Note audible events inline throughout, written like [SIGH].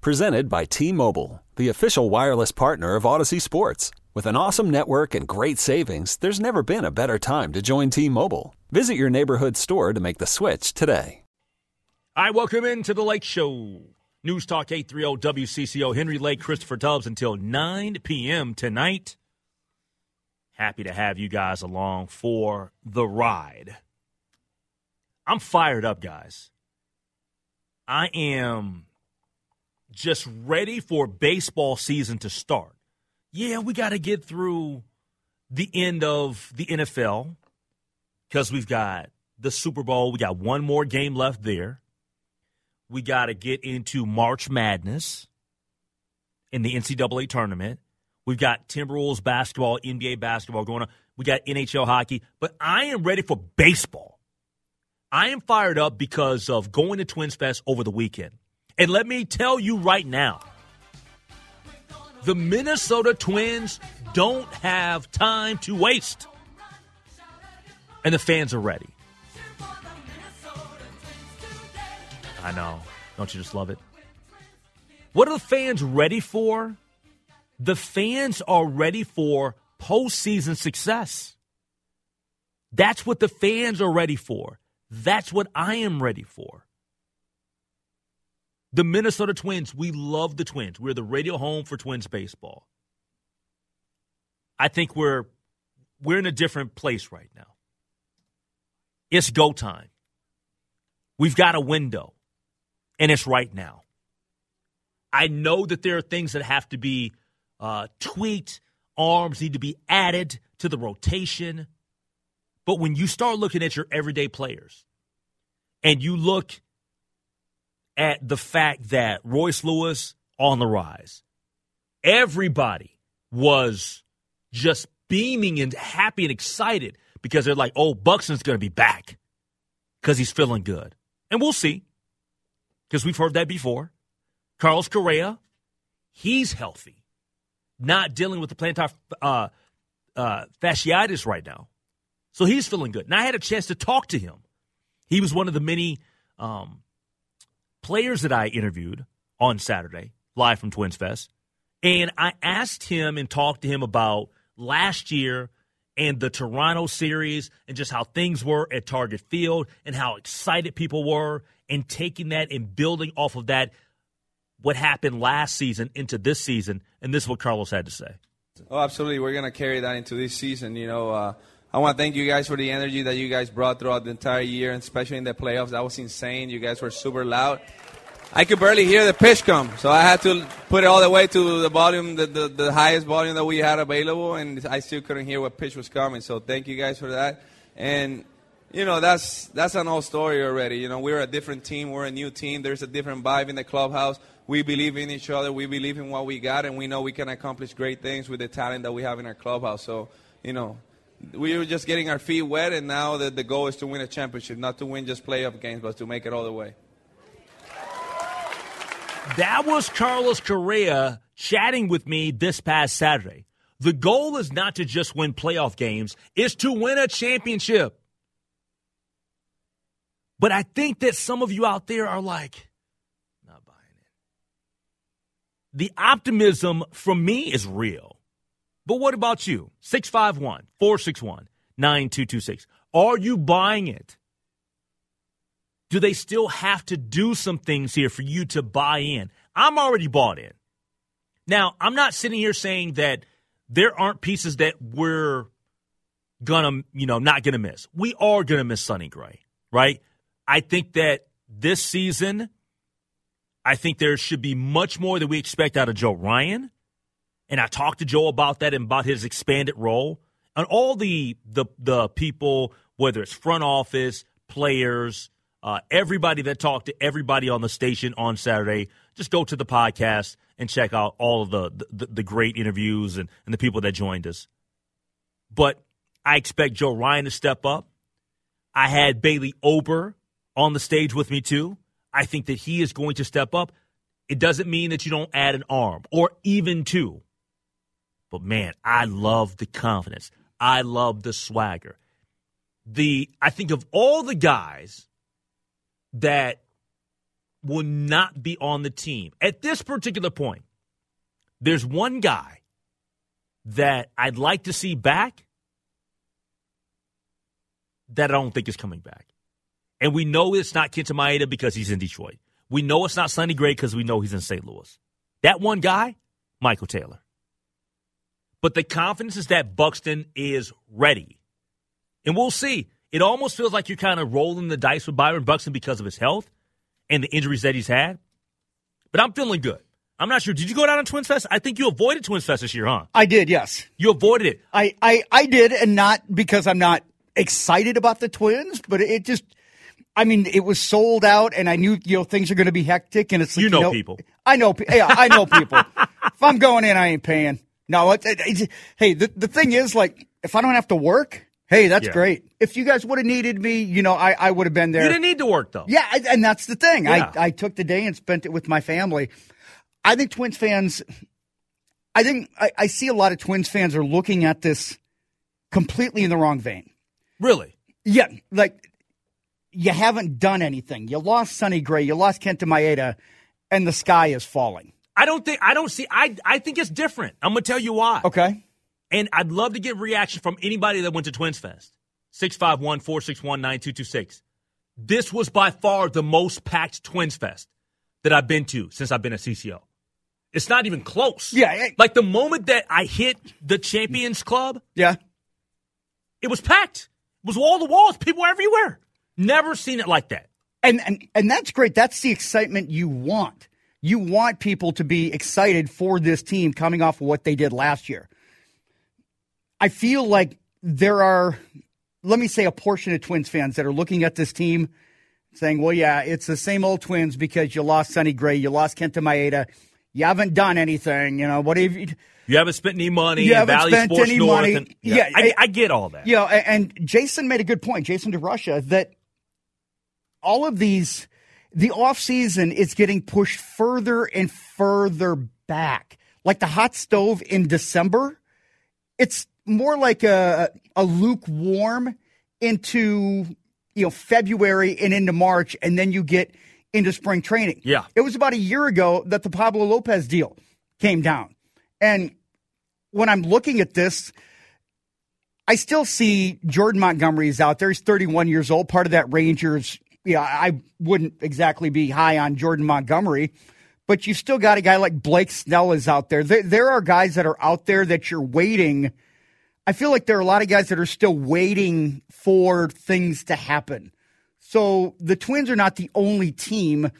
Presented by T Mobile, the official wireless partner of Audacy Sports. With an awesome network and great savings, there's never been a better time to join T Mobile. Visit your neighborhood store to make the switch today. Right, welcome into the Lake Show. News Talk 830 WCCO. Henry Lake, Christopher Tubbs until 9 p.m. tonight. Happy to have you guys along for the ride. I'm fired up, guys. I am just ready for baseball season to start. Yeah, we got to get through the end of the NFL because we've got the Super Bowl. We got one more game left there. We got to get into March Madness in the NCAA tournament. We've got Timberwolves basketball, NBA basketball going on. We got NHL hockey, but I am ready for baseball. I am fired up because of going to Twins Fest over the weekend. And let me tell you right now, the Minnesota Twins don't have time to waste. And the fans are ready. I know. Don't you just love it? What are the fans ready for? The fans are ready for postseason success. That's what the fans are ready for. That's what I am ready for. The Minnesota Twins, we love the Twins. We're the radio home for Twins baseball. I think we're we're in a different place right now. It's go time. We've got a window, and it's right now. I know that there are things that have to be uh, tweaked, arms need to be added to the rotation. But when you start looking at your everyday players and you look at the fact that Royce Lewis on the rise. Everybody was just beaming and happy and excited because they're like, oh, Buxton's going to be back because he's feeling good. And we'll see because we've heard that before. Carlos Correa, he's healthy, not dealing with the plantar uh, uh, fasciitis right now. So he's feeling good. And I had a chance to talk to him. He was one of the many um, players that I interviewed on Saturday, live from Twins Fest. And I asked him and talked to him about last year and the Toronto series and just how things were at Target Field and how excited people were and taking that and building off of that what happened last season into this season. And this is what Carlos had to say. Oh, absolutely. We're going to carry that into this season. You know, uh, I want to thank you guys for the energy that you guys brought throughout the entire year, and especially in the playoffs. That was insane. You guys were super loud. I could barely hear the pitch come, so I had to put it all the way to the volume, the, the, the highest volume that we had available, and I still couldn't hear what pitch was coming. So thank you guys for that. And you know that's that's an old story already. You know we're a different team, we're a new team. There's a different vibe in the clubhouse. We believe in each other. We believe in what we got, and we know we can accomplish great things with the talent that we have in our clubhouse. So you know we were just getting our feet wet, and now the, the goal is to win a championship, not to win just playoff games, but to make it all the way. That was Carlos Correa chatting with me this past Saturday. The goal is not to just win playoff games, it's to win a championship. But I think that some of you out there are like, not buying it. The optimism from me is real. But what about you? 651 461 9226. Are you buying it? Do they still have to do some things here for you to buy in? I'm already bought in. Now, I'm not sitting here saying that there aren't pieces that we're gonna, you know, not gonna miss. We are gonna miss Sonny Gray, right? I think that this season, I think there should be much more that we expect out of Joe Ryan. And I talked to Joe about that and about his expanded role. And all the the the people, whether it's front office, players, uh, everybody that talked to everybody on the station on Saturday just go to the podcast and check out all of the the, the great interviews and, and the people that joined us. But I expect Joe Ryan to step up. I had Bailey Ober on the stage with me too. I think that he is going to step up. It doesn't mean that you don't add an arm or even two. But man, I love the confidence. I love the swagger. The I think of all the guys that will not be on the team at this particular point. There's one guy that I'd like to see back that I don't think is coming back. And we know it's not Kenta Maeda because he's in Detroit. We know it's not Sonny Gray because we know he's in St. Louis. That one guy, Michael Taylor. But the confidence is that Buxton is ready. And we'll see. It almost feels like you're kind of rolling the dice with Byron Buxton because of his health and the injuries that he's had. But I'm feeling good. I'm not sure. Did you go down to Twins Fest? I think you avoided Twins Fest this year, huh? I did, yes. You avoided it. I, I, I did, and not because I'm not excited about the Twins, but it just, I mean, it was sold out, and I knew you know things are going to be hectic, and it's like, you know, you know people. I know, yeah, I know people. [LAUGHS] if I'm going in, I ain't paying. No, it, it, it, hey, the the thing is, like, if I don't have to work, hey, that's Yeah. great. If you guys would have needed me, you know, I, I would have been there. You didn't need to work though. Yeah, I- and that's the thing. Yeah. I, I took the day and spent it with my family. I think Twins fans, I think I, I see a lot of Twins fans are looking at this completely in the wrong vein. Really? Yeah, like you haven't done anything. You lost Sonny Gray, you lost Kenta Maeda, and the sky is falling. I don't think I don't see I I think it's different. I'm gonna tell you why. Okay. And I'd love to get reaction from anybody that went to Twins Fest. 651 461 9226. This was by far the most packed Twins Fest that I've been to since I've been at CCO. It's not even close. Yeah, Like the moment that I hit the Champions Club, Yeah. it was packed. It was wall to walls, people everywhere. Never seen it like that. And, and and that's great. That's the excitement you want. You want people to be excited for this team coming off of what they did last year. I feel like there are, let me say, a portion of Twins fans that are looking at this team saying, well, yeah, it's the same old Twins because you lost Sonny Gray, you lost Kenta Maeda, you haven't done anything. You know, what have you, You haven't spent any money. You haven't Bally spent Sports any North money. And, Yeah, I, I- I get all that. you know, and Jason made a good point, Jason DeRusha, that all of these, the offseason is getting pushed further and further back. Like the hot stove in December, it's more like a, a lukewarm into, you know, February and into March, and then you get into spring training. Yeah. It was about a year ago that the Pablo Lopez deal came down. And when I'm looking at this, I still see Jordan Montgomery is out there. He's 31 years old, part of that Rangers. Yeah, I wouldn't exactly be high on Jordan Montgomery, but you've still got a guy like Blake Snell is out there. There, there are guys that are out there that you're waiting. I feel like there are a lot of guys that are still waiting for things to happen. So the Twins are not the only team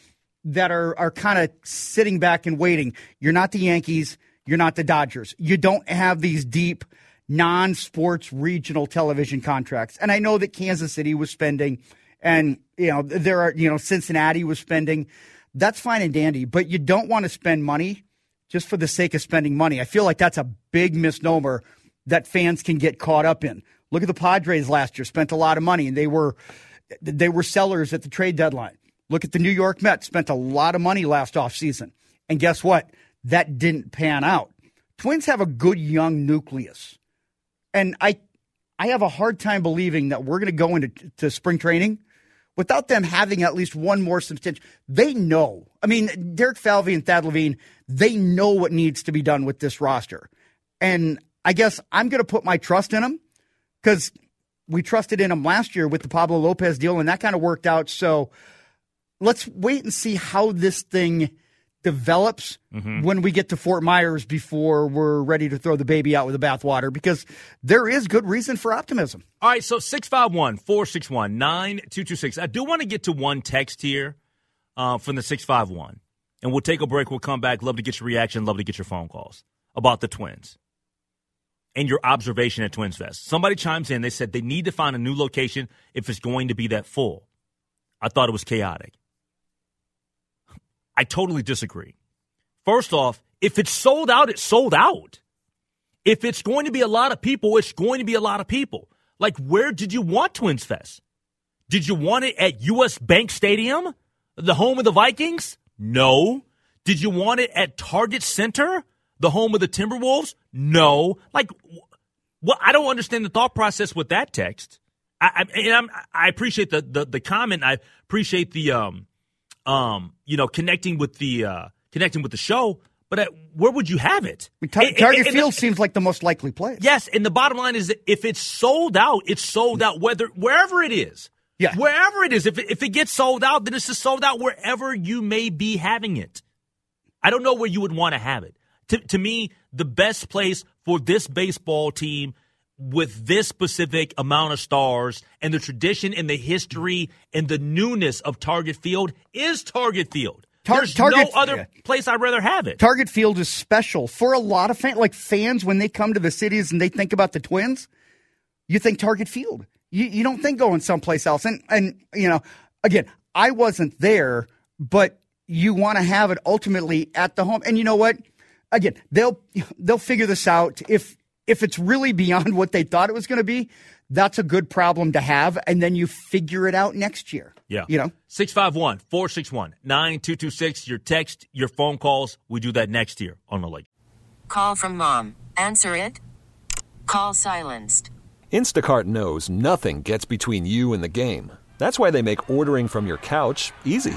that are are kind of sitting back and waiting. You're not the Yankees. You're not the Dodgers. You don't have these deep non-sports regional television contracts. And I know that Kansas City was spending and you know there are you know Cincinnati was spending. That's fine and dandy, but you don't want to spend money just for the sake of spending money. I feel like that's a big misnomer that fans can get caught up in. Look at the Padres last year, spent a lot of money and they were they were sellers at the trade deadline. Look at the New York Mets, spent a lot of money last offseason. And guess what? That didn't pan out. Twins have a good young nucleus. And I I have a hard time believing that we're going to go into to spring training without them having at least one more substantial. They know. I mean, Derek Falvey and Thad Levine, they know what needs to be done with this roster. And I guess I'm going to put my trust in them because we trusted in them last year with the Pablo Lopez deal, and that kind of worked out. So let's wait and see how this thing develops when we get to Fort Myers before we're ready to throw the baby out with the bathwater because there is good reason for optimism. All right, so 651 461 9226. I do want to get to one text here uh, from the 651. And we'll take a break. We'll come back. Love to get your reaction. Love to get your phone calls about the Twins and your observation at Twins Fest. Somebody chimes in. They said they need to find a new location if it's going to be that full. I thought it was chaotic. I totally disagree. First off, if it's sold out, it's sold out. If it's going to be a lot of people, it's going to be a lot of people. Like, where did you want Twins Fest? Did you want it at U.S. Bank Stadium, the home of the Vikings? No. Did you want it at Target Center, the home of the Timberwolves? No. Like, what? I don't understand the thought process with that text. I, I, and I'm, I appreciate the, the, the comment. I appreciate the, um, um, you know, connecting with the, uh, connecting with the show. But at, where would you have it? I mean, Tar- Target Field the- seems like the most likely place. Yes, and the bottom line is that if it's sold out, it's sold out whether wherever it is. Yeah. Wherever it is. If it, if it gets sold out, then it's just sold out wherever you may be having it. I don't know where you would want to have it. To, to me, the best place for this baseball team with this specific amount of stars and the tradition and the history and the newness of Target Field is Target Field. Tar- There's Target- no other yeah. place I'd rather have it. Target Field is special for a lot of fans. Like fans, when they come to the cities and they think about the Twins, you think Target Field. You, you don't think going someplace else. And and you know, again, I wasn't there, but you want to have it ultimately at the home. And you know what? Again, they'll they'll figure this out. If if it's really beyond what they thought it was going to be, that's a good problem to have. And then you figure it out next year. Yeah. You know. 651 461 9226. Your text, your phone calls. We do that next year on the lake. Call from mom. Answer it. Call silenced. Instacart knows nothing gets between you and the game. That's why they make ordering from your couch easy.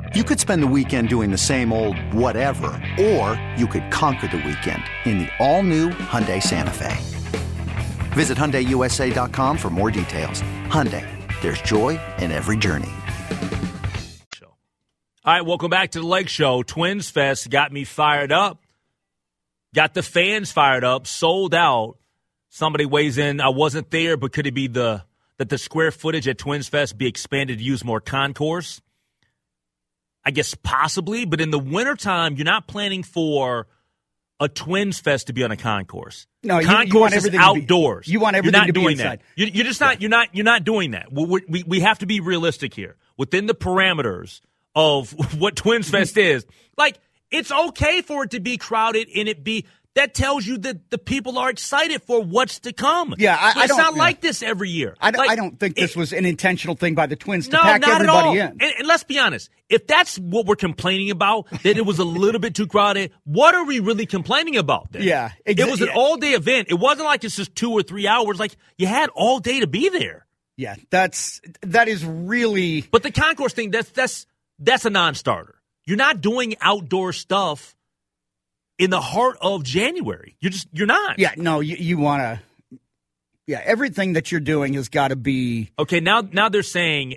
You could spend the weekend doing the same old whatever, or you could conquer the weekend in the all-new Hyundai Santa Fe. Visit HyundaiUSA.com for more details. Hyundai, there's joy in every journey. All right, welcome back to the Lake Show. Twins Fest got me fired up. Got the fans fired up. Sold out. Somebody weighs in. I wasn't there, but could it be the that the square footage at Twins Fest be expanded to use more concourse? I guess possibly, but in the wintertime, you're not planning for a Twins Fest to be on a concourse. No, you- you concourse want is everything to be- outdoors. you want You're everything not to be doing inside. that. You- You're just not. You're not. You're not doing that. We, we we have to be realistic here within the parameters of [LAUGHS] what Twins Fest is. Like it's okay for it to be crowded and it be. That tells you that the people are excited for what's to come. Yeah, I- I it's not yeah. like this every year. I, don't- Like, I don't think this it- was an intentional thing by the Twins to no, pack not everybody at all. in. And, and let's be honest. If that's what we're complaining about, that it was a little bit too crowded, what are we really complaining about then? Yeah, exa- It was an yeah. all day event. It wasn't like it's just two or three hours. Like you had all day to be there. Yeah, that's that is really But the concourse thing, that's that's that's a non starter. You're not doing outdoor stuff in the heart of January. You're just you're not. yeah. No, you, you want to. Yeah, everything that you're doing has got to be. Okay, now now they're saying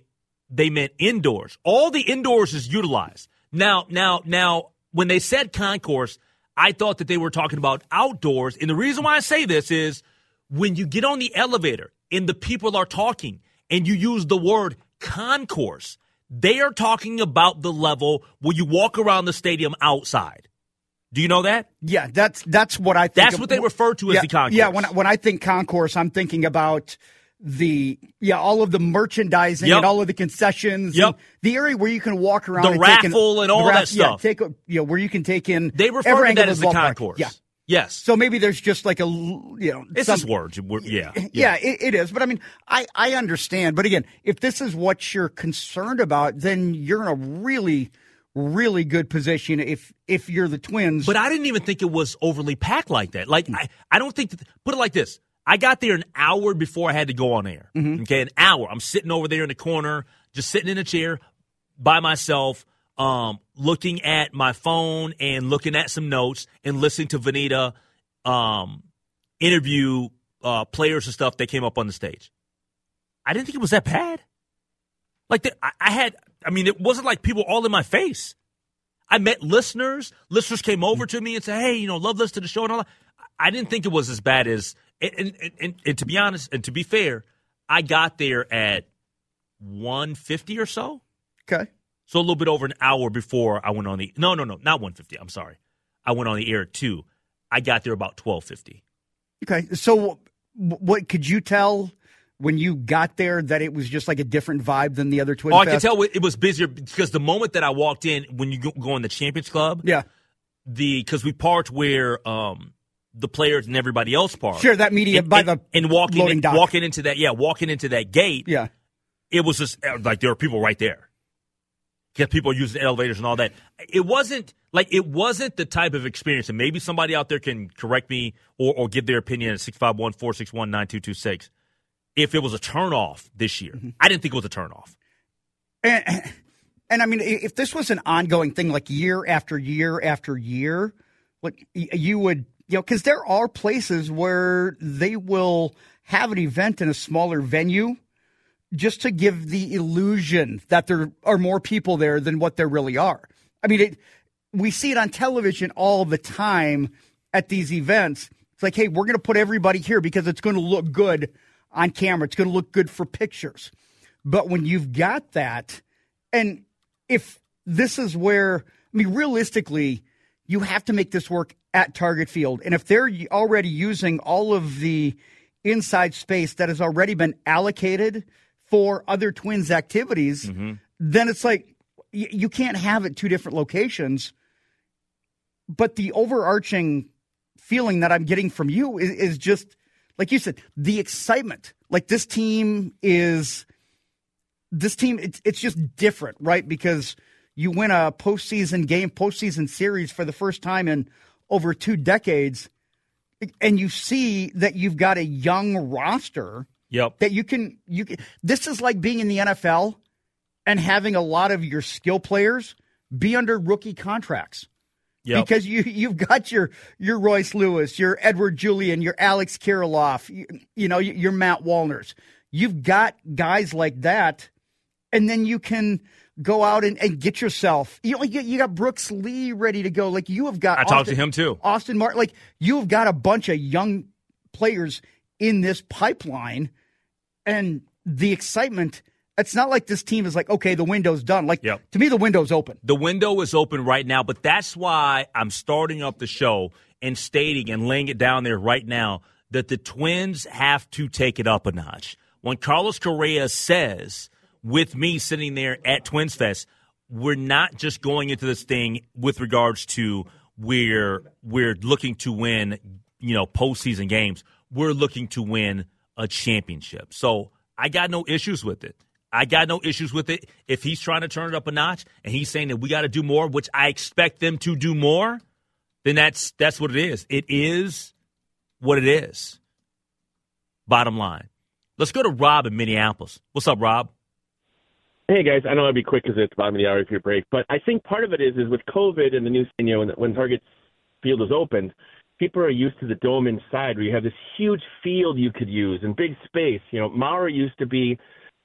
they meant indoors. All the indoors is utilized. Now, now, now, when they said concourse, I thought that they were talking about outdoors. And the reason why I say this is when you get on the elevator and the people are talking and you use the word concourse, they are talking about the level where you walk around the stadium outside. Do you know that? Yeah, that's that's what I. think That's of- what they refer to as yeah, the concourse. Yeah, when I- when I think concourse, I'm thinking about the yeah all of the merchandising Yep. and all of the concessions. Yep. the area where you can walk around, The and take in- raffle and all that Yeah, stuff. take a, yeah, where you can take in. They refer every to that as the concourse. Yeah. Yes. So maybe there's just like a you know it's some- just words. We're- [LAUGHS] Yeah. yeah, it, it is. But I mean, I, I understand. But again, if this is what you're concerned about, then you're in a really, really good position if if you're the Twins. But I didn't even think it was overly packed like that. Like I, I don't think that, put it like this. I got there an hour before I had to go on air. Okay, an hour. I'm sitting over there in the corner, just sitting in a chair by myself, um, looking at my phone and looking at some notes and listening to Vineeta um, interview uh, players and stuff that came up on the stage. I didn't think it was that bad. Like the, I, I had, I mean, it wasn't like people all in my face. I met listeners. Listeners came over to me and said, "Hey, you know, love this to the show and all that." I didn't think it was as bad as, and, and, and, and to be honest, and to be fair, I got there at one fifty or so, Okay. so a little bit over an hour before I went on the. No, no, no, not one fifty. I'm sorry, I went on the air at two. I got there about twelve fifty. Okay. So, what could you tell when you got there that it was just like a different vibe than the other Twin Oh, I could Fest? tell it was busier because the moment that I walked in, when you go, in the Champions Club, Yeah. the because we parked where um the players and everybody else parked. Sure, that media and, by and- the and walking in, dock. walking into that yeah walking into that gate. Yeah. it was just uh, like there were people right there. Because people are using elevators and all that. It wasn't like it wasn't the type of experience, and maybe somebody out there can correct me or, or give their opinion at 651 461 9226. If it was a turnoff this year, Mm-hmm. I didn't think it was a turnoff. And, and I mean, if this was an ongoing thing, like year after year after year, like you would, you know, because there are places where they will have an event in a smaller venue just to give the illusion that there are more people there than what there really are. I mean, it, we see it on television all the time at these events. It's like, hey, we're going to put everybody here because it's going to look good on camera. It's going to look good for pictures. But when you've got that, and if this is where, I mean, realistically, you have to make this work at Target Field. And if they're already using all of the inside space that has already been allocated for other Twins activities, mm-hmm. then it's like you can't have it two different locations. But the overarching feeling that I'm getting from you is, is just, like you said, the excitement. Like this team is this team it's, it's just different right because you win a postseason game postseason series for the first time in over two decades and you see that you've got a young roster Yep. that you can you can this is like being in the NFL and having a lot of your skill players be under rookie contracts Yep. because you you've got your your Royce Lewis, your Edouard Julien, your Alex Kirilloff, you, you know your Matt Wallners. You've got guys like that, and then you can go out and, and get yourself. You know, you, you got Brooks Lee ready to go. Like you have got. I talked to him too. Austin Martin. Like you have got a bunch of young players in this pipeline, and the excitement. It's not like this team is like, okay, the window's done. Like Yep. to me, the window's open. The window is open right now, but that's why I'm starting up the show and stating and laying it down there right now that the Twins have to take it up a notch. When Carlos Correa says, with me sitting there at Twins Fest, we're not just going into this thing with regards to we're we're looking to win, you know, postseason games. We're looking to win a championship. So I got no issues with it. I got no issues with it. If he's trying to turn it up a notch and he's saying that we got to do more, which I expect them to do more, then that's that's what it is. It is what it is. Bottom line. Let's go to Rob in Minneapolis. What's up, Rob? Hey guys, I know I'll be quick because it's bottom of the hour if you break, but I think part of it is is with COVID and the new you know when, when Target Field is opened, people are used to the dome inside where you have this huge field you could use and big space. You know, Mauer used to be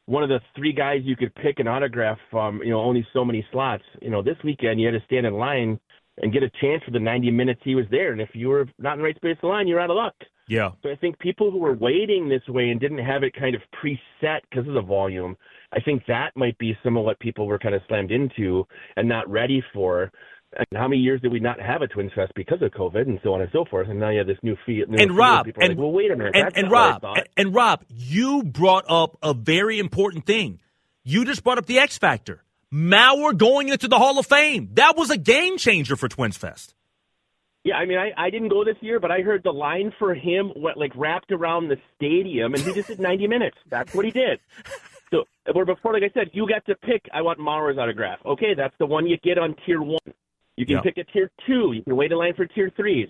one of the three guys you could pick an autograph from. You know, only so many slots. You know, this weekend you had to stand in line and get a chance for the 90 minutes he was there, and if you were not in the right space of the line, you're out of luck. Yeah. So I think people who were waiting this way and didn't have it kind of preset because of the volume, I think that might be some of what people were kind of slammed into and not ready for. And how many years did we not have a Twins Fest because of COVID and so on and so forth? And now you have this new field. New and. Rob, people and, like, well, wait a minute, and, and not what I Rob, and, and Rob, you brought up a very important thing. You just brought up the X factor. Mauer going into the Hall of Fame. That was a game changer for Twins Fest. Yeah, I mean, I, I didn't go this year, but I heard the line for him what like wrapped around the stadium, and he just did 90 minutes. That's what he did. So, where before, like I said, you got to pick. I want Mauer's autograph. Okay, that's the one you get on tier one. You can Yeah. pick a tier two. You can wait in line for tier threes.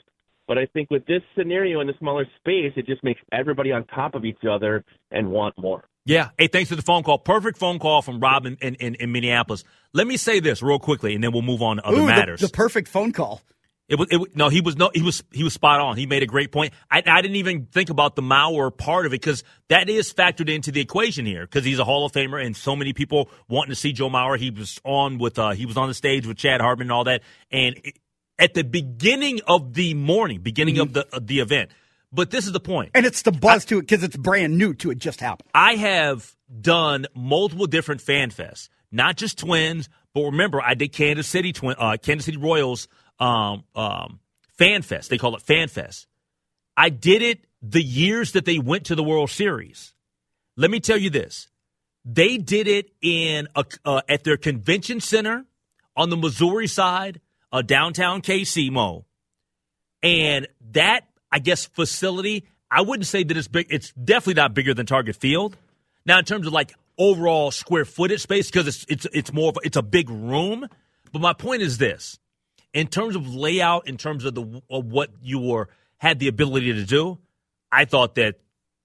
But I think with this scenario in the smaller space, it just makes everybody on top of each other and want more. Yeah. Hey, thanks for the phone call. Perfect phone call from Rob in, in, in Minneapolis. Let me say this real quickly, and then we'll move on to other Ooh, the- matters. The, perfect phone call. It was, it no, he was no, he was he was spot on. He made a great point. I, I didn't even think about the Mauer part of it because that is factored into the equation here because he's a Hall of Famer and so many people wanting to see Joe Mauer. He was on with uh, he was on the stage with Chad Hartman and all that. And it, at the beginning of the morning, beginning of the of the event. But this is the. And it's the buzz to it because it's brand new to it just happened. I have done multiple different fan fests, not just Twins, but remember I did Kansas City Twin, uh, Kansas City Royals um, um, fan fest. They call it fan fest. I did it the years that they went to the World Series. Let me tell you this: they did it in a, uh, at their convention center on the Missouri side, uh, downtown KC Mo, and that I guess facility. I wouldn't say that it's big. It's definitely not bigger than Target Field. Now, in terms of like overall square footage space, because it's it's it's more of a, it's a big room. But my point is this: in terms of layout, in terms of the of what you were had the ability to do, I thought that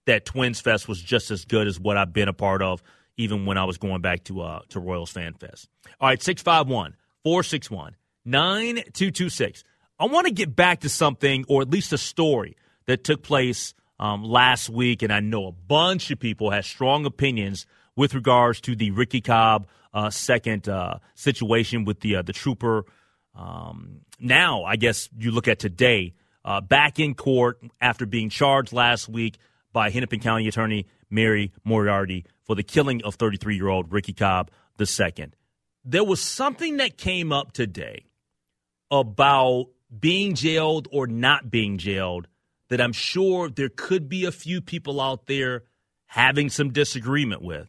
that Twins Fest was just as good as what I've been a part of, even when I was going back to uh to Royals Fan Fest. All right, 651 461 9226. I want to get back to something, or at least a story that took place um, last week, and I know a bunch of people had strong opinions with regards to the Ricky Cobb uh, second uh, situation with the uh, the trooper. Um, now, I guess you look at today, uh, back in court after being charged last week by Hennepin County Attorney Mary Moriarty for the killing of 33 year old Ricky Cobb II. There was something that came up today about being jailed or not being jailed that I'm sure there could be a few people out there having some disagreement with,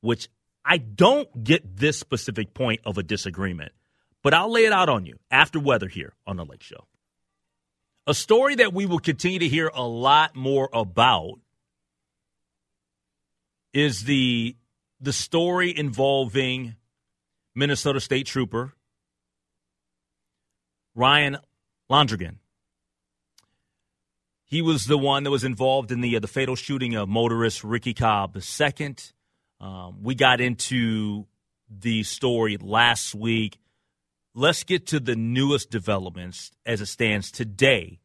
which I don't get this specific point of a disagreement, but I'll lay it out on you after weather here on the Lake Show. A story that we will continue to hear a lot more about is the the story involving Minnesota State Trooper Ryan Londregan. He was the one that was involved in the uh, the fatal shooting of motorist Ricky Cobb II. Um, we got into the story last week. Let's get to the newest developments as it stands today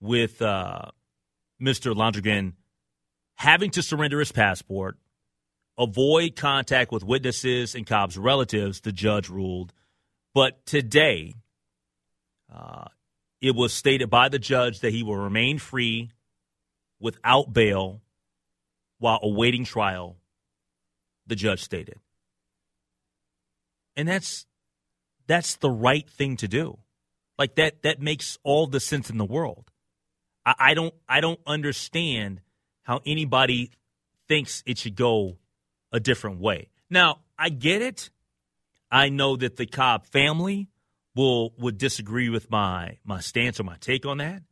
with uh, Mr. Londregan having to surrender his passport, avoid contact with witnesses and Cobb's relatives, the judge ruled. But today, uh, it was stated by the judge that he will remain free without bail while awaiting trial, the judge stated. And that's that's the right thing to do. Like that that makes all the sense in the world. I, I don't I don't understand how anybody thinks it should go a different way. Now, I get it. I know that the Cobb family will would disagree with my my stance or my take on that.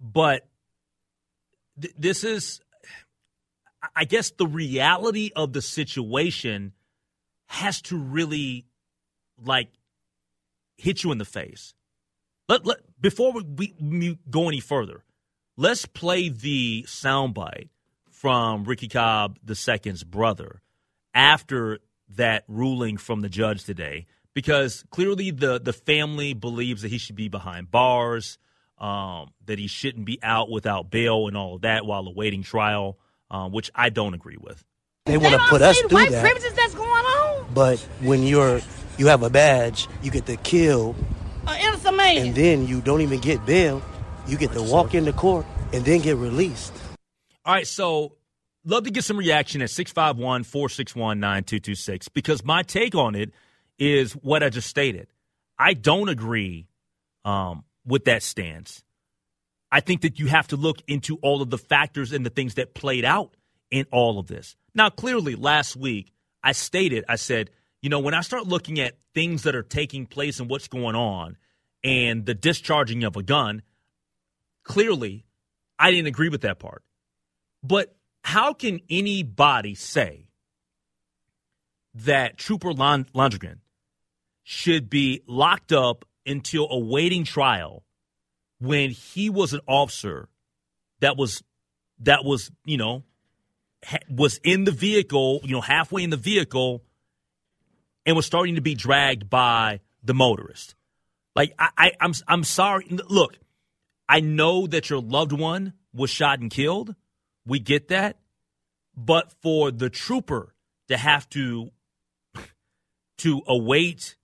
But th- this is I guess the reality of the situation has to really like hit you in the face. Let, let before we, we go any further, let's play the soundbite from Ricky Cobb II's brother after that ruling from the judge today, because clearly the the family believes that he should be behind bars, um, that he shouldn't be out without bail and all of that while awaiting trial, um, which I don't agree with. They want to put us through white that. privileges that's going on. But when you're you have a badge, you get to kill, An innocent man. and then you don't even get bail. You get to walk into court and then get released. All right, so love to get some reaction at 651 461 9226 because my take on it is what I just stated. I don't agree um, with that stance. I think that you have to look into all of the factors and the things that played out in all of this. Now, clearly, last week I stated, I said, you know, when I start looking at things that are taking place and what's going on and the discharging of a gun, clearly I didn't agree with that part. But how can anybody say that Trooper Lon- Londregan should be locked up until awaiting trial when he was an officer that was that was you know was in the vehicle, you know, halfway in the vehicle, and was starting to be dragged by the motorist. Like I, I I'm I'm sorry. Look, I know that your loved one was shot and killed. We get that, but for the trooper to have to [LAUGHS] to await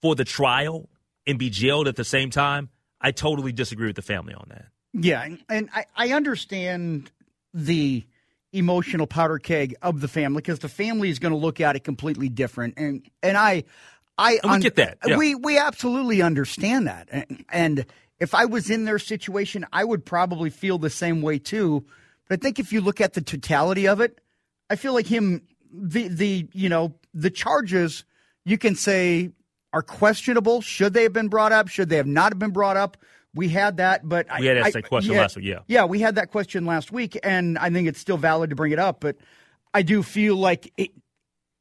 for the trial and be jailed at the same time, I totally disagree with the family on that. Yeah, and I, I understand the emotional powder keg of the family because the family is going to look at it completely different, and and I, I we get that, yeah. We we absolutely understand that, and, and if I was in their situation, I would probably feel the same way too. But I think if you look at the totality of it, I feel like him the the you know the charges you can say are questionable. Should they have been brought up? Should they have not have been brought up? We had that, but We had I, asked that question last week, yeah. yeah, we had that question last week, and I think it's still valid to bring it up. But I do feel like it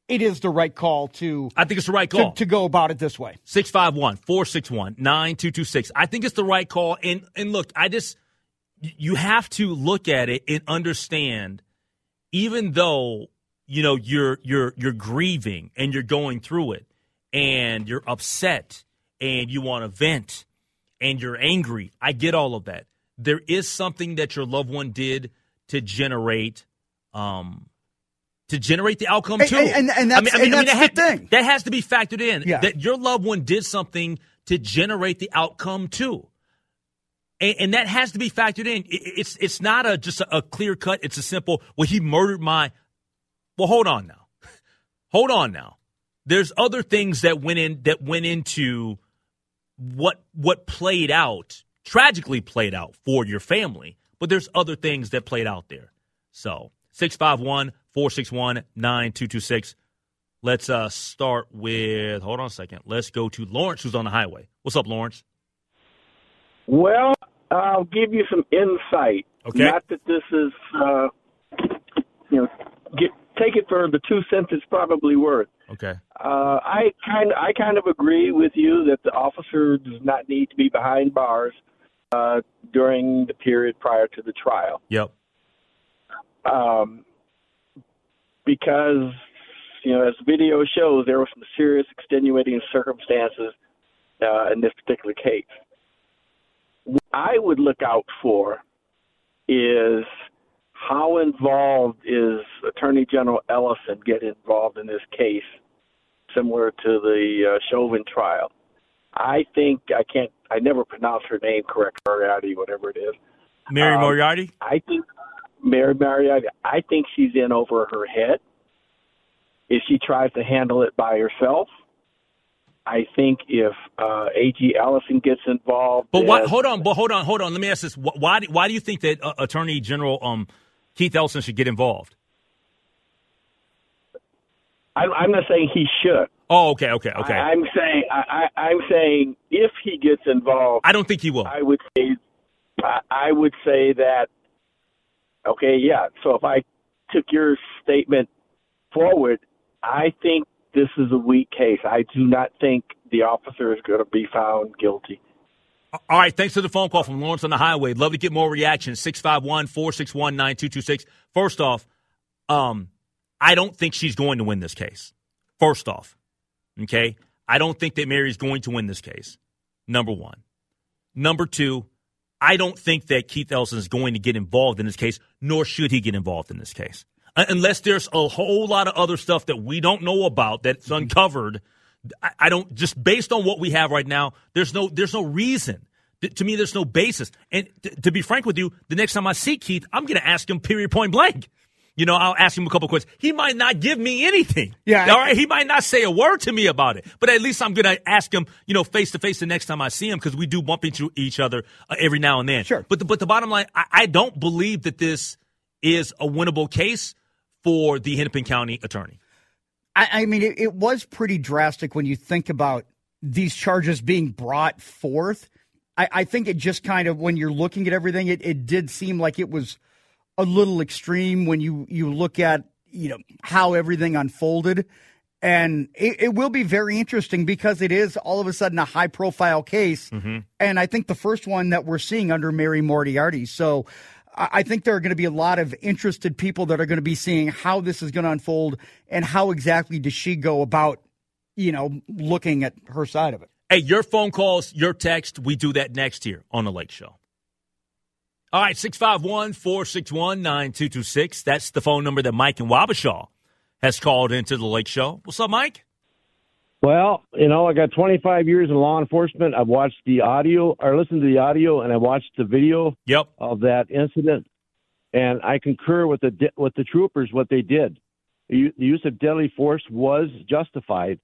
it is the right call to I think it's the right to, call. to go about it this way. 651 461 9226. I think it's the right call. And, and look, I just, you have to look at it and understand, even though, you know, you're, you're, you're grieving and you're going through it and you're upset and you want to vent and you're angry. I get all of that. There is something that your loved one did to generate, um, to generate the outcome And- too. and- and that's- and that's that the thing. That has to be factored in. Yeah. That your loved one did something to generate the outcome too. And, and that has to be factored in. It- it's it's not a just a, a clear cut. It's a simple. Well, he murdered my. Well, hold on now. [LAUGHS] Hold on now. There's other things that went in that went into what what played out tragically played out for your family. But there's other things that played out there. So 651 461 9226. Let's uh, start with, hold on a second. Let's go to Lawrence, who's on the highway. What's up, Lawrence? Well, I'll give you some insight. Okay. Not that this is, uh, you know, get take it for the two cents it's probably worth. Okay. Uh, I kind I kind of agree with you that the officer does not need to be behind bars uh, during the period prior to the trial, Yep. um, because you know as the video shows there were some serious extenuating circumstances uh, in this particular case. What I would look out for is how involved is Attorney General Ellison get involved in this case, similar to the uh, Chauvin trial. I think I can't. I never pronounce her name correct, Moriarty, whatever it is. Mary Um, Moriarty? I think Mary Moriarty. I think she's in over her head. If she tries to handle it by herself, I think if uh, A.G. Ellison gets involved, But why, hold on, but hold on, hold on. Let me ask this. Why, do- why do you think that uh, Attorney General um, Keith Ellison should get involved? I, I'm not saying he should. Oh, okay, okay, okay. I, I'm saying I, I, I'm saying if he gets involved, I don't think he will. I would say I, I would say that okay, yeah. So if I took your statement forward, I think this is a weak case. I do not think the officer is going to be found guilty. All right, thanks for the phone call from Lawrence on the highway. Love to get more reactions. 651 461 9226. First off, um, I don't think she's going to win this case. First off, okay? I don't think that Mary's going to win this case. Number one. Number two, I don't think that Keith Ellison is going to get involved in this case, nor should he get involved in this case. Unless there's a whole lot of other stuff that we don't know about that's uncovered. I, I don't just based on what we have right now. There's no there's no reason. Th- To me, there's no basis. And t- to be frank with you, the next time I see Keith, I'm going to ask him period point blank. You know, I'll ask him a couple questions. He might not give me anything. Yeah. All right. He might not say a word to me about it, but at least I'm going to ask him, you know, face to face the next time I see him because we do bump into each other uh, every now and then. Sure. But the, but the bottom line, I, I don't believe that this is a winnable case for the Hennepin County attorney. I, I mean, it, it was pretty drastic when you think about these charges being brought forth. I, I think it just kind of, when you're looking at everything, it, it did seem like it was a little extreme when you, you look at, you know, how everything unfolded. And it, it will be very interesting because it is all of a sudden a high profile case. Mm-hmm. And I think the first one that we're seeing under Mary Moriarty. So I think there are going to be a lot of interested people that are going to be seeing how this is going to unfold and how exactly does she go about, you know, looking at her side of it. Hey, your phone calls, your text, we do that next here on The Lake Show. All right, 651 461 9226. That's the phone number that Mike and Wabasha has called into The Lake Show. What's up, Mike? Well, you know, I got 25 years in law enforcement. I've watched the audio or listened to the audio, and I watched the video yep. of that incident. And I concur with the with the troopers what they did. The use of deadly force was justified,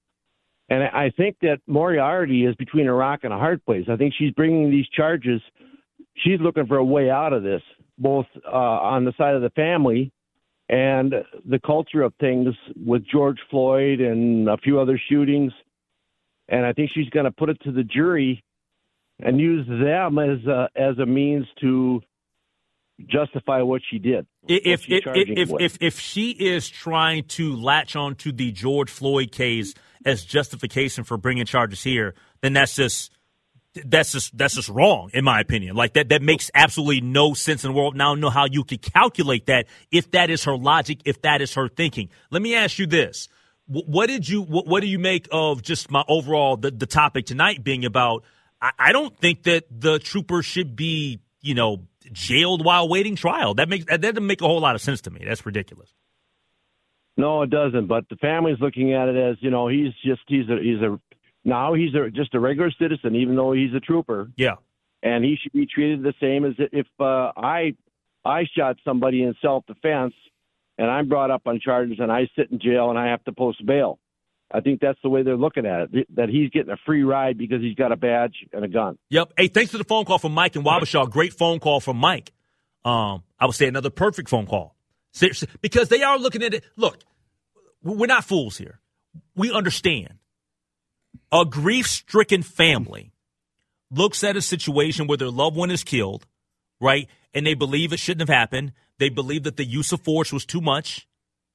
and I I think that Moriarty is between a rock and a hard place. I think she's bringing these charges. She's looking for a way out of this, both uh, on the side of the family and the culture of things with George Floyd and a few other shootings. And I think she's going to put it to the jury and use them as a, as a means to justify what she did. If if if, if if she is trying to latch on to the George Floyd case as justification for bringing charges here, then that's just that's just that's just wrong in my opinion. Like that that makes absolutely no sense in the world. Now I know how you could calculate that if that is her logic, if that is her thinking. Let me ask you this: What did you what, what do you make of just my overall the, the topic tonight being about? I, I don't think that the trooper should be you know jailed while waiting trial. That makes that doesn't make a whole lot of sense to me. That's ridiculous. No, it doesn't. But the family's looking at it as you know he's just he's a he's a now he's a, just a regular citizen, even though he's a trooper. Yeah. and he should be treated the same as if uh, I I shot somebody in self defense and I'm brought up on charges and I sit in jail and I have to post bail. I think that's the way they're looking at it. That he's getting a free ride because he's got a badge and a gun. Yep. Hey, thanks for the phone call from Mike and Wabasha. Great phone call from Mike. Um, I would say another perfect phone call. Seriously, because they are looking at it. Look, we're not fools here. We understand. A grief stricken family looks at a situation where their loved one is killed, right? And they believe it shouldn't have happened. They believe that the use of force was too much.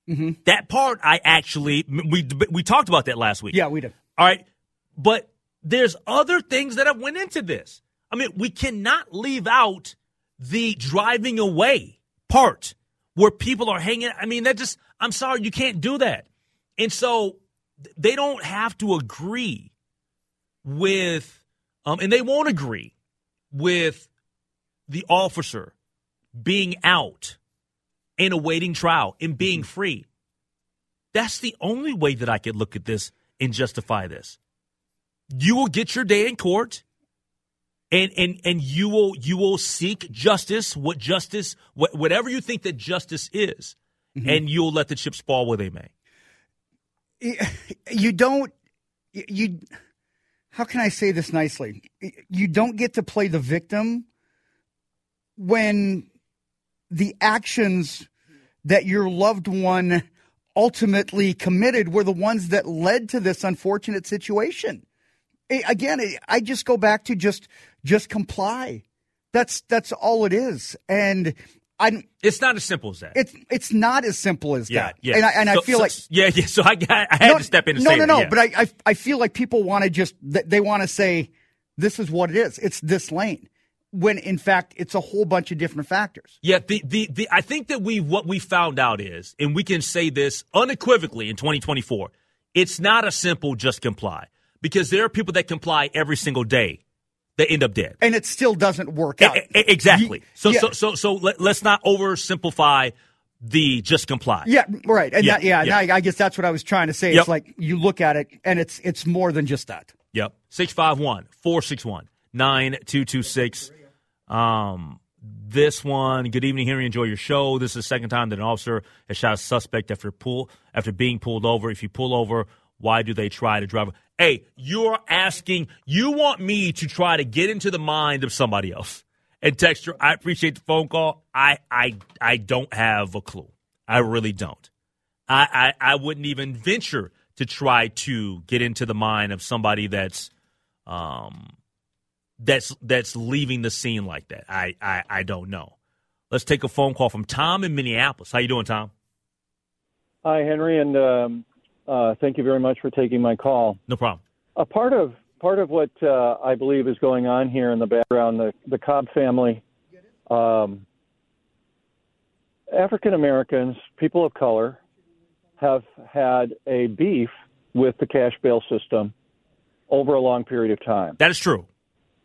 Mm-hmm. That part, I actually, we, we talked about that last week. Yeah, we did. All right. But there's other things that have went into this. I mean, we cannot leave out the driving away part where people are hanging. I mean, that just, I'm sorry, you can't do that. And so they don't have to agree with, um, and they won't agree with the officer being out and awaiting trial and being free. That's the only way that I could look at this and justify this. You will get your day in court and and and you will you will seek justice, what justice, wh- whatever you think that justice is, and you'll let the chips fall where they may. You don't you how can i say this nicely? You don't get to play the victim when the actions that your loved one ultimately committed were the ones that led to this unfortunate situation. Again i just go back to just just comply. That's that's all it is. And i It's not as simple as that. it's it's not as simple as yeah, that yeah. and i, and I feel so- like yeah, yeah. So I got I had to step in and no, say no, that, no. yeah. But I, I, I feel like people want to just they want to say this is what it is. It's this lane, when in fact it's a whole bunch of different factors. Yeah, the, the, the I think that we what we found out is, and we can say this unequivocally in 2024, it's not a simple just comply because there are people that comply every single day that end up dead. And it still doesn't work out. E- e- exactly. So yeah. so so so let, let's not oversimplify the just comply. Yeah, right. And Yeah, that, yeah, yeah. I, I guess that's what I was trying to say. Yep. It's like you look at it and it's it's more than just that. Yep. 651 461 9226. Um, this one, good evening, Henry. Enjoy your show. This is the second time that an officer has shot a suspect after pull after being pulled over. If you pull over, why do they try to drive? Hey, you're asking, you want me to try to get into the mind of somebody else. And Texture, I appreciate the phone call. I I I don't have a clue. I really don't. I, I, I wouldn't even venture to try to get into the mind of somebody that's um that's that's leaving the scene like that. I, I, I don't know. Let's take a phone call from Tom in Minneapolis. How you doing, Tom? Hi, Henry, and um, Uh, thank you very much for taking my call. No problem. A part of part of what uh, I believe is going on here in the background, the the Cobb family, um, African Americans, people of color, have had a beef with the cash bail system over a long period of time. That is true.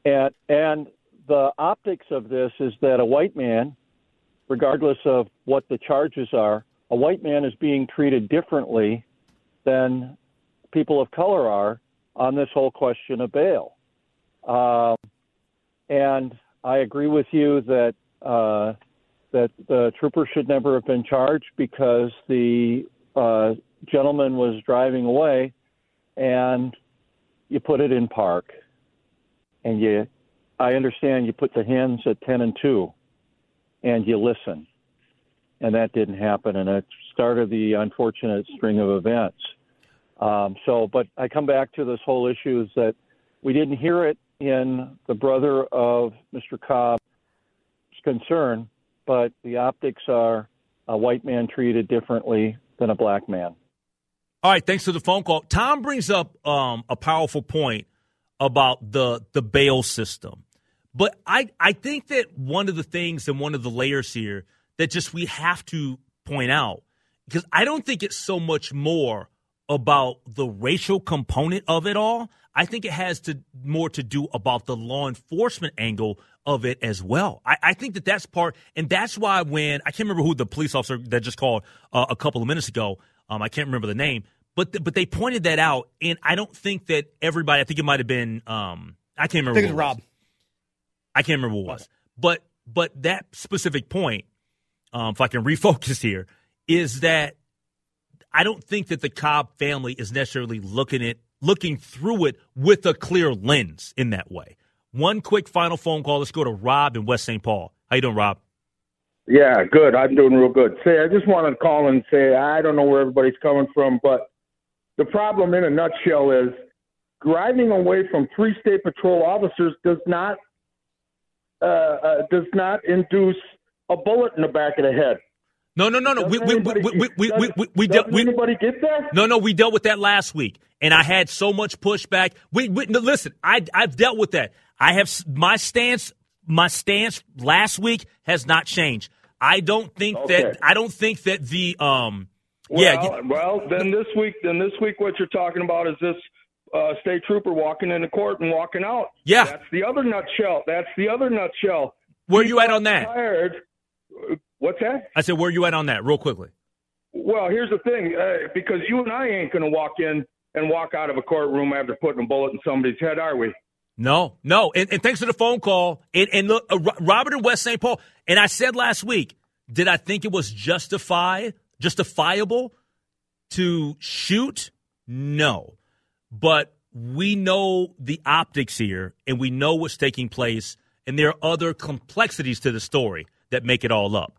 And and the optics of this is that a white man, regardless of what the charges are, a white man is being treated differently than people of color are on this whole question of bail. Um, and I agree with you that uh, that the trooper should never have been charged because the uh, gentleman was driving away, and you put it in park, and you. I understand you put the hands at ten and two, and you listen, and that didn't happen, and it started the unfortunate string of events. Um, so, but I come back to this whole issue is that we didn't hear it in the brother of Mr. Cobb's concern, but the optics are a white man treated differently than a black man. All right, thanks for the phone call. Tom brings up um, a powerful point about the the bail system, but I I think that one of the things and one of the layers here that just we have to point out because I don't think it's so much more about the racial component of it all. I think it has to more to do about the law enforcement angle of it as well. I, I think that that's part, and that's why when I can't remember who the police officer that just called uh, a couple of minutes ago, um, I can't remember the name, but th- but they pointed that out, and I don't think that everybody. I think it might have been um, I can't remember. I think it's Rob. I can't remember what it was, but but that specific point, um, if I can refocus here, is that I don't think that the Cobb family is necessarily looking at looking through it with a clear lens in that way. One quick final phone call. Let's go to Rob in West St. Paul. How you doing, Rob? Yeah, good. I'm doing real good. Say, I just wanted to call and say I don't know where everybody's coming from, but the problem in a nutshell is driving away from three state patrol officers does not uh, uh, does not induce a bullet in the back of the head. No, no, no, no. We, we, we, we, we, we, we, we, dealt, anybody get there? No, no, we dealt with that last week, and I had so much pushback. We, we no, listen, I, I've dealt with that. I have my stance. My stance last week has not changed. I don't think Okay. that. I don't think that the um. Well, yeah, well, then this week, then this week, what you're talking about is this uh, state trooper walking into court and walking out. Yeah. that's the other nutshell. That's the other nutshell. Where are you at on that? Tired. What's that? I said, where you at on that? Real quickly. Well, here's the thing, uh, because you and I ain't going to walk in and walk out of a courtroom after putting a bullet in somebody's head, are we? No, no, and, and thanks for the phone call. And, and look, uh, Robert in West St. Paul. And I said last week, did I think it was justify justifiable to shoot? No, but we know the optics here, and we know what's taking place, and there are other complexities to the story that make it all up.